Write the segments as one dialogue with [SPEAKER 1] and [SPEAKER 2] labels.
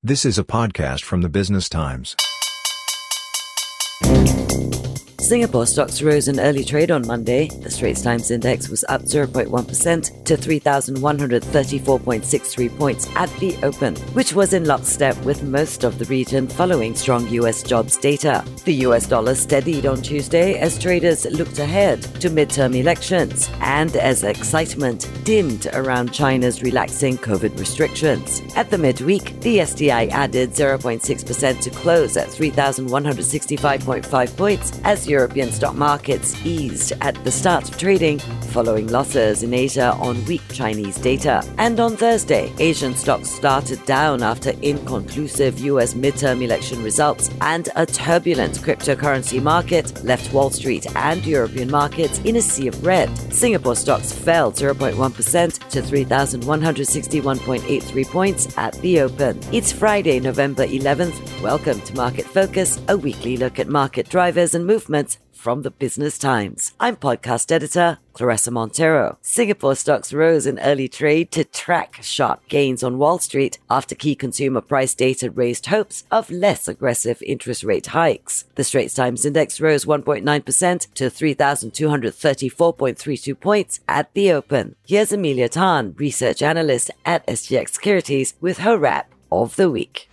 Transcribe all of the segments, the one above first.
[SPEAKER 1] This is a podcast from the Business Times.
[SPEAKER 2] Singapore stocks rose in early trade on Monday. The Straits Times Index was up 0.1% to 3,134.63 points at the open, which was in lockstep with most of the region following strong U.S. jobs data. The U.S. dollar steadied on Tuesday as traders looked ahead to midterm elections and as excitement dimmed around China's relaxing COVID restrictions. At the midweek, the STI added 0.6% to close at 3,165.5 points as European stock markets eased at the start of trading following losses in Asia on weak Chinese data. And on Thursday, Asian stocks started down after inconclusive US midterm election results and a turbulent cryptocurrency market left Wall Street and European markets in a sea of red. Singapore stocks fell 0.1% to 3,161.83 points at the open. It's Friday, November 11th. Welcome to Market Focus, a weekly look at market drivers and movements from the Business Times. I'm podcast editor Claressa Monteiro. Singapore stocks rose in early trade to track sharp gains on Wall Street after key consumer price data raised hopes of less aggressive interest rate hikes. The Straits Times Index rose 1.9% to 3,234.32 points at the open. Here's Emelia Tan, research analyst at SGX Securities, with her wrap of the week.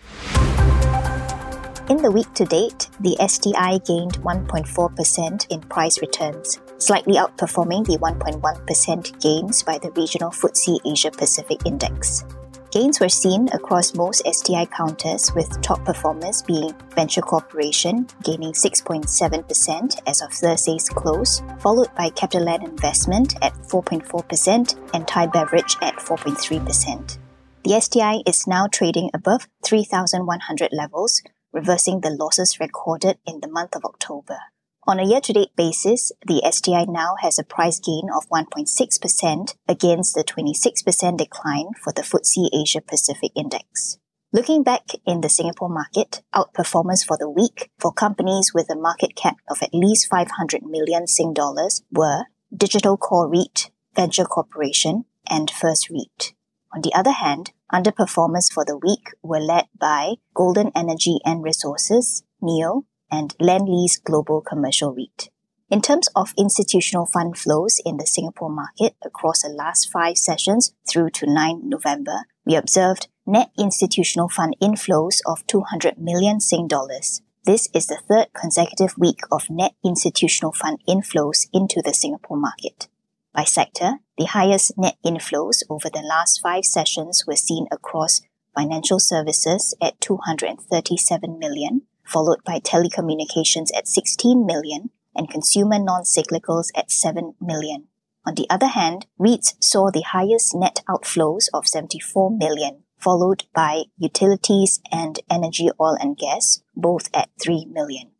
[SPEAKER 3] In the week to date, the STI gained 1.4% in price returns, slightly outperforming the 1.1% gains by the regional FTSE Asia Pacific Index. Gains were seen across most STI counters, with top performers being Venture Corporation, gaining 6.7% as of Thursday's close, followed by CapitaLand Investment at 4.4% and Thai Beverage at 4.3%. The STI is now trading above 3,100 levels, reversing the losses recorded in the month of October. On a year to date basis, the STI now has a price gain of 1.6% against the 26% decline for the FTSE Asia Pacific Index. Looking back in the Singapore market, outperformers for the week for companies with a market cap of at least 500 million Sing dollars were Digital Core REIT, Venture Corporation, and First REIT. On the other hand, underperformers for the week were led by Golden Energy and Resources, NIO, and Lendlease Global Commercial REIT. In terms of institutional fund flows in the Singapore market across the last five sessions through to 9 November, we observed net institutional fund inflows of 200 million Sing dollars. This is the third consecutive week of net institutional fund inflows into the Singapore market. By sector, the highest net inflows over the last five sessions were seen across financial services at 237 million, followed by telecommunications at 16 million and consumer non-cyclicals at 7 million. On the other hand, REITs saw the highest net outflows of 74 million, followed by utilities and energy oil and gas, both at 3 million.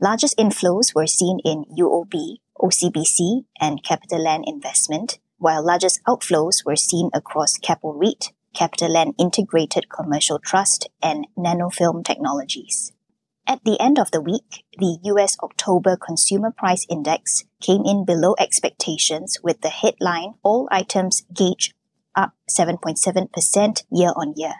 [SPEAKER 3] Largest inflows were seen in UOB, OCBC, and CapitaLand Investment, while largest outflows were seen across Keppel REIT, CapitaLand Integrated Commercial Trust, and Nanofilm Technologies. At the end of the week, the US October Consumer Price Index came in below expectations with the headline All Items Gauge up 7.7% year on year.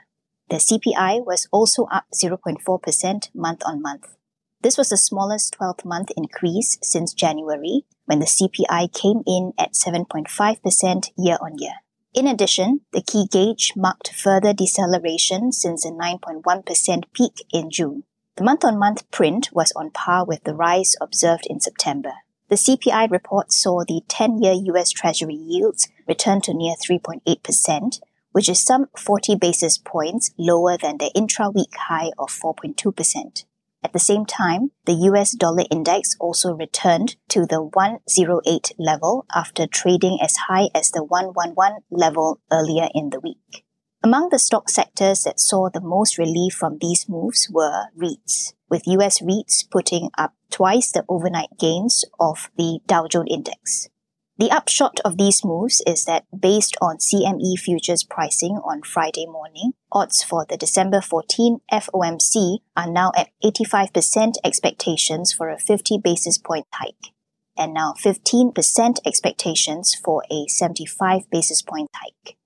[SPEAKER 3] The CPI was also up 0.4% month on month. This was the smallest 12 month increase since January, when the CPI came in at 7.5% year on year. In addition, the key gauge marked further deceleration since a 9.1% peak in June. The month on month print was on par with the rise observed in September. The CPI report saw the 10 year US Treasury yields return to near 3.8%, which is some 40 basis points lower than the intra week high of 4.2%. At the same time, the US dollar index also returned to the 108 level after trading as high as the 111 level earlier in the week. Among the stock sectors that saw the most relief from these moves were REITs, with US REITs putting up twice the overnight gains of the Dow Jones Index. The upshot of these moves is that based on CME futures pricing on Friday morning, odds for the December 14 FOMC are now at 85% expectations for a 50 basis point hike, and now 15% expectations for a 75 basis point hike.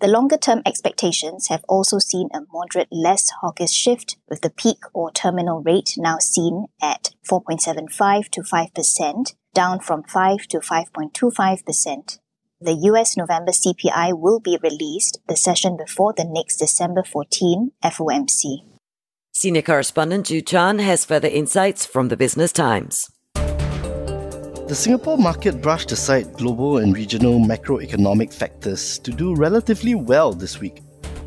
[SPEAKER 3] The longer term expectations have also seen a moderate less hawkish shift, with the peak or terminal rate now seen at 4.75 to 5%, down from 5 to 5.25%. The US November CPI will be released the session before the next December 14 FOMC.
[SPEAKER 2] Senior correspondent Jude Chan has further insights from the Business Times.
[SPEAKER 4] The Singapore market brushed aside global and regional macroeconomic factors to do relatively well this week.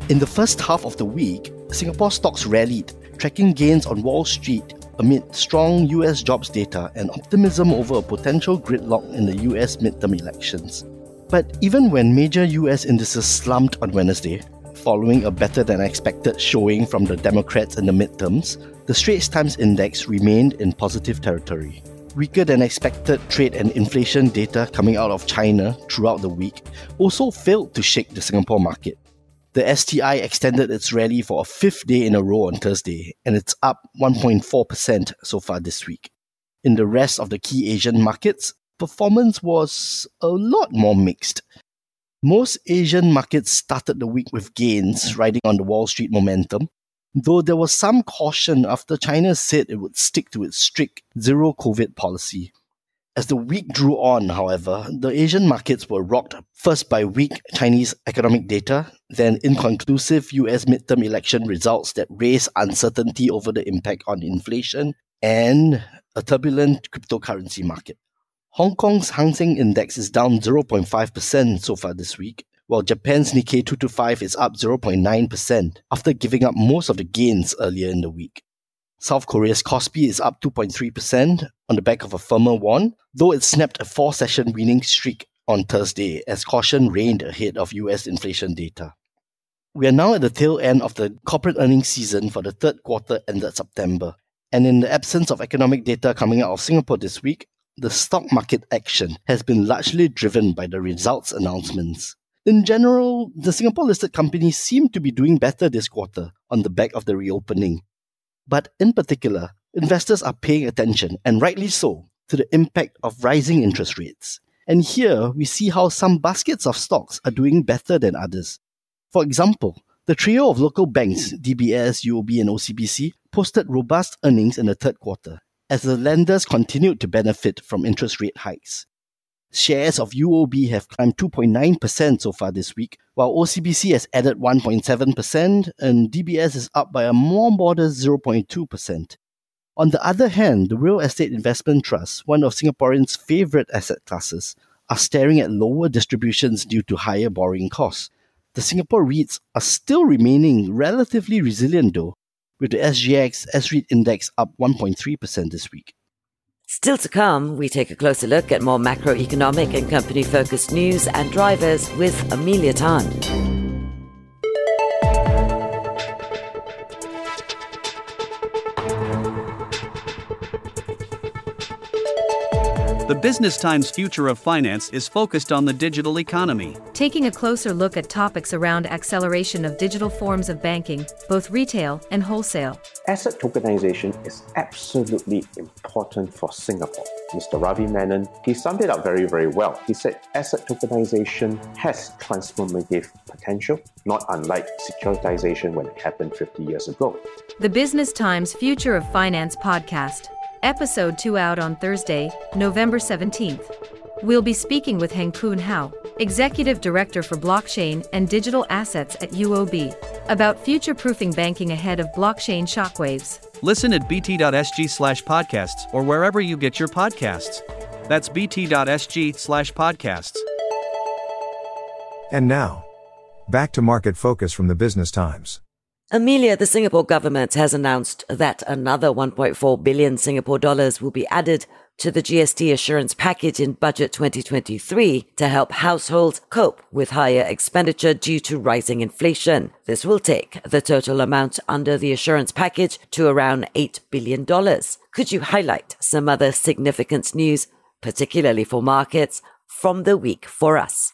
[SPEAKER 4] In the first half of the week, Singapore stocks rallied, tracking gains on Wall Street amid strong US jobs data and optimism over a potential gridlock in the US midterm elections. But even when major US indices slumped on Wednesday, following a better than expected showing from the Democrats in the midterms, the Straits Times Index remained in positive territory. Weaker than expected trade and inflation data coming out of China throughout the week also failed to shake the Singapore market. The STI extended its rally for a fifth day in a row on Thursday, and it's up 1.4% so far this week. In the rest of the key Asian markets, performance was a lot more mixed. Most Asian markets started the week with gains riding on the Wall Street momentum, though there was some caution after China said it would stick to its strict zero COVID policy. As the week drew on, however, the Asian markets were rocked first by weak Chinese economic data, then inconclusive US midterm election results that raised uncertainty over the impact on inflation, and a turbulent cryptocurrency market. Hong Kong's Hang Seng Index is down 0.5% so far this week, while Japan's Nikkei 225 is up 0.9% after giving up most of the gains earlier in the week. South Korea's Kospi is up 2.3% on the back of a firmer won, though it snapped a four session winning streak on Thursday as caution reigned ahead of US inflation data. We are now at the tail end of the corporate earnings season for the third quarter ended September. And in the absence of economic data coming out of Singapore this week, the stock market action has been largely driven by the results announcements. In general, the Singapore listed companies seem to be doing better this quarter on the back of the reopening. But in particular, investors are paying attention, and rightly so, to the impact of rising interest rates. And here we see how some baskets of stocks are doing better than others. For example, the trio of local banks, DBS, UOB, and OCBC, posted robust earnings in the third quarter, as the lenders continued to benefit from interest rate hikes. Shares of UOB have climbed 2.9% so far this week, while OCBC has added 1.7% and DBS is up by a more modest 0.2%. On the other hand, the real estate investment trusts, one of Singaporeans' favourite asset classes, are staring at lower distributions due to higher borrowing costs. The Singapore REITs are still remaining relatively resilient though, with the SGX S-REIT index up 1.3% this week.
[SPEAKER 2] Still to come, we take a closer look at more macroeconomic and company focused news and drivers with Emelia Tan.
[SPEAKER 5] The Business Times Future of Finance is focused on the digital economy.
[SPEAKER 6] Taking a closer look at topics around acceleration of digital forms of banking, both retail and wholesale.
[SPEAKER 7] Asset tokenization is absolutely important for Singapore. Mr. Ravi Menon, he summed it up very, very well. He said asset tokenization has transformative potential, not unlike securitization when it happened 50 years ago.
[SPEAKER 6] The Business Times Future of Finance podcast. Episode 2 out on Thursday, November 17th. We'll be speaking with Heng Koon Hao, Executive Director for Blockchain and Digital Assets at UOB, about future proofing banking ahead of blockchain shockwaves.
[SPEAKER 5] Listen at bt.sg slash podcasts or wherever you get your podcasts. That's bt.sg slash podcasts.
[SPEAKER 1] And now, back to market focus from the Business Times.
[SPEAKER 2] Emelia, the Singapore government has announced that another 1.4 billion Singapore dollars will be added to the GST assurance package in budget 2023 to help households cope with higher expenditure due to rising inflation. This will take the total amount under the assurance package to around $8 billion. Could you highlight some other significant news, particularly for markets, from the week for us?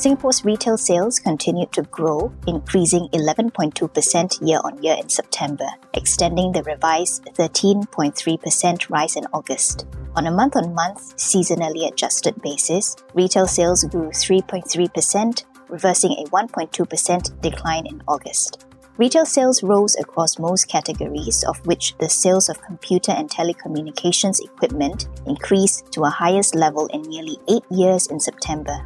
[SPEAKER 3] Singapore's retail sales continued to grow, increasing 11.2% year on year in September, extending the revised 13.3% rise in August. On a month on month, seasonally adjusted basis, retail sales grew 3.3%, reversing a 1.2% decline in August. Retail sales rose across most categories, of which the sales of computer and telecommunications equipment increased to a highest level in nearly eight years in September.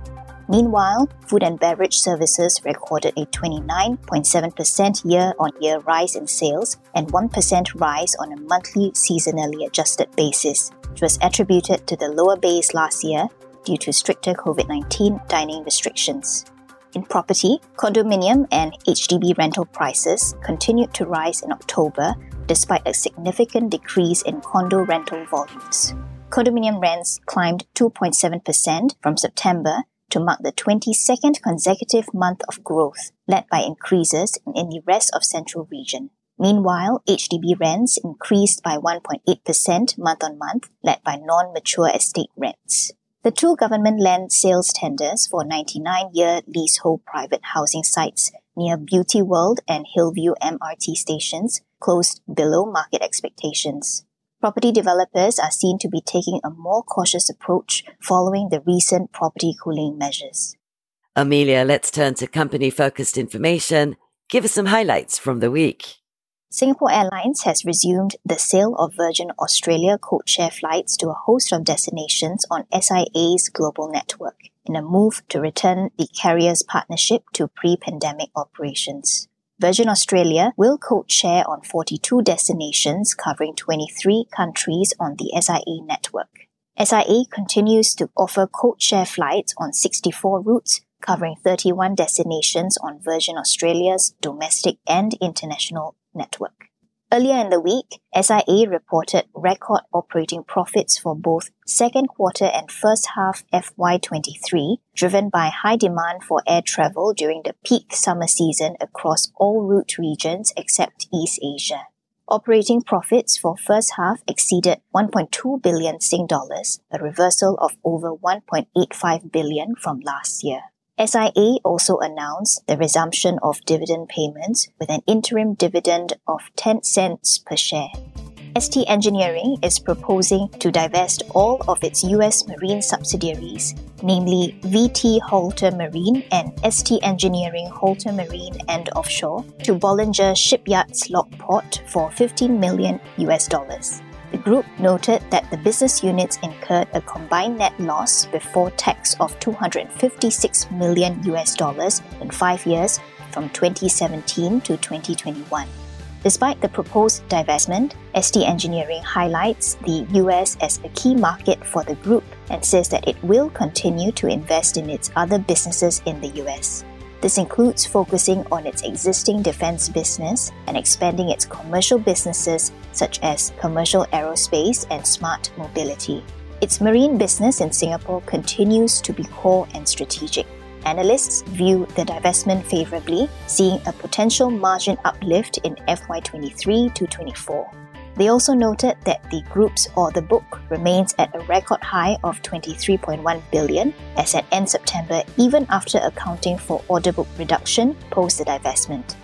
[SPEAKER 3] Meanwhile, food and beverage services recorded a 29.7% year on year rise in sales and 1% rise on a monthly seasonally adjusted basis, which was attributed to the lower base last year due to stricter COVID 19 dining restrictions. In property, condominium and HDB rental prices continued to rise in October despite a significant decrease in condo rental volumes. Condominium rents climbed 2.7% from September to mark the 22nd consecutive month of growth, led by increases in the rest of Central Region. Meanwhile, HDB rents increased by 1.8% month on month, led by non mature estate rents. The two government land sales tenders for 99 year leasehold private housing sites near Beauty World and Hillview MRT stations closed below market expectations. Property developers are seen to be taking a more cautious approach following the recent property cooling measures.
[SPEAKER 2] Emelia, let's turn to company focused information. Give us some highlights from the week.
[SPEAKER 3] Singapore Airlines has resumed the sale of Virgin Australia codeshare flights to a host of destinations on SIA's global network in a move to return the carrier's partnership to pre pandemic operations. Virgin Australia will codeshare on 42 destinations covering 23 countries on the SIA network. SIA continues to offer codeshare flights on 64 routes covering 31 destinations on Virgin Australia's domestic and international network. Earlier in the week, SIA reported record operating profits for both second quarter and first half FY23, driven by high demand for air travel during the peak summer season across all route regions except East Asia. Operating profits for first half exceeded 1.2 billion Sing dollars, a reversal of over 1.85 billion from last year. SIA also announced the resumption of dividend payments with an interim dividend of 10 cents per share. ST Engineering is proposing to divest all of its US marine subsidiaries, namely VT Halter Marine and ST Engineering Halter Marine and Offshore, to Bollinger Shipyards Lockport for 15 million US dollars. The group noted that the business units incurred a combined net loss before tax of 256 million US dollars in 5 years from 2017 to 2021. Despite the proposed divestment, ST Engineering highlights the US as a key market for the group and says that it will continue to invest in its other businesses in the US. This includes focusing on its existing defense business and expanding its commercial businesses such as commercial aerospace and smart mobility. Its marine business in Singapore continues to be core and strategic. Analysts view the divestment favorably, seeing a potential margin uplift in FY23 to 24. They also noted that the group's order book remains at a record high of 23.1 billion as at end September, even after accounting for order book reduction post the divestment.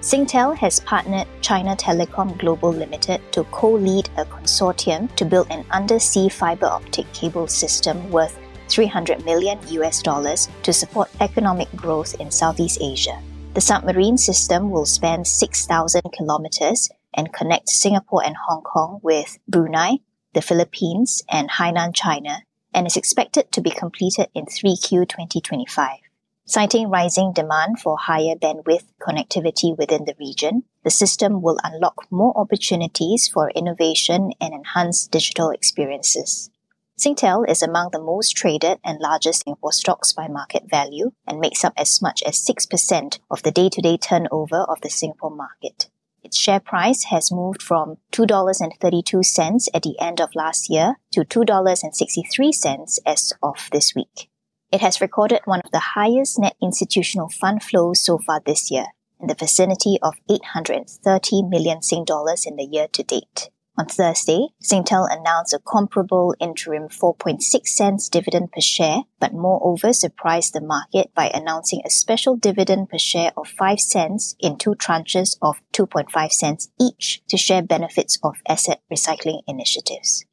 [SPEAKER 3] Singtel has partnered China Telecom Global Limited to co-lead a consortium to build an undersea fiber optic cable system worth 300 million US dollars to support economic growth in Southeast Asia. The submarine system will span 6,000 kilometers and connect Singapore and Hong Kong with Brunei, the Philippines, and Hainan, China, and is expected to be completed in 3Q 2025. Citing rising demand for higher bandwidth connectivity within the region, the system will unlock more opportunities for innovation and enhanced digital experiences. Singtel is among the most traded and largest Singapore stocks by market value and makes up as much as 6% of the day to day turnover of the Singapore market. Its share price has moved from $2.32 at the end of last year to $2.63 as of this week. It has recorded one of the highest net institutional fund flows so far this year, in the vicinity of 830 million Sing dollars in the year to date. On Thursday, Singtel announced a comparable interim 4.6 cents dividend per share, but moreover surprised the market by announcing a special dividend per share of 5 cents in two tranches of 2.5 cents each to share benefits of asset recycling initiatives.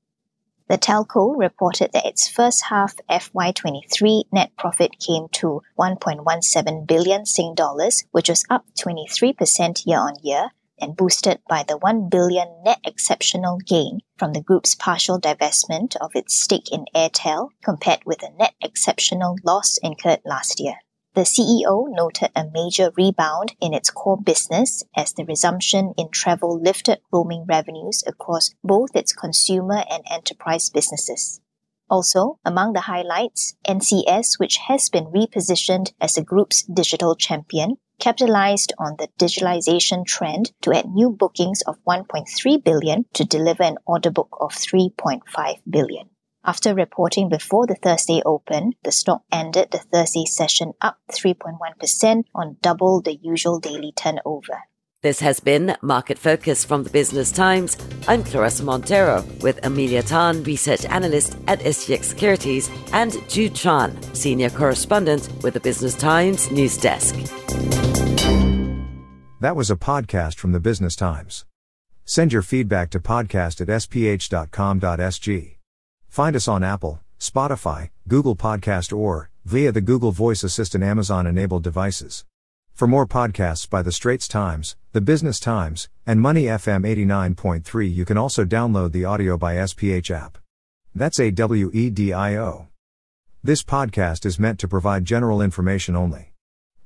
[SPEAKER 3] The telco reported that its first half FY23 net profit came to 1.17 billion Sing dollars, which was up 23% year on year and boosted by the 1 billion net exceptional gain from the group's partial divestment of its stake in Airtel compared with a net exceptional loss incurred last year. The CEO noted a major rebound in its core business as the resumption in travel lifted roaming revenues across both its consumer and enterprise businesses. Also, among the highlights, NCS, which has been repositioned as the group's digital champion, capitalized on the digitalization trend to add new bookings of 1.3 billion to deliver an order book of 3.5 billion. After reporting before the Thursday open, the stock ended the Thursday session up 3.1% on double the usual daily turnover.
[SPEAKER 2] This has been Market Focus from the Business Times. I'm Claressa Monteiro with Emelia Tan, Research Analyst at SGX Securities, and Jude Chan, Senior Correspondent with the Business Times News Desk.
[SPEAKER 1] That was a podcast from the Business Times. Send your feedback to podcast at sph.com.sg. Find us on Apple, Spotify, Google Podcast or via the Google Voice Assistant Amazon enabled devices. For more podcasts by The Straits Times, The Business Times, and Money FM 89.3, you can also download the AWEDIO by SPH app. That's A W E D I O. This podcast is meant to provide general information only.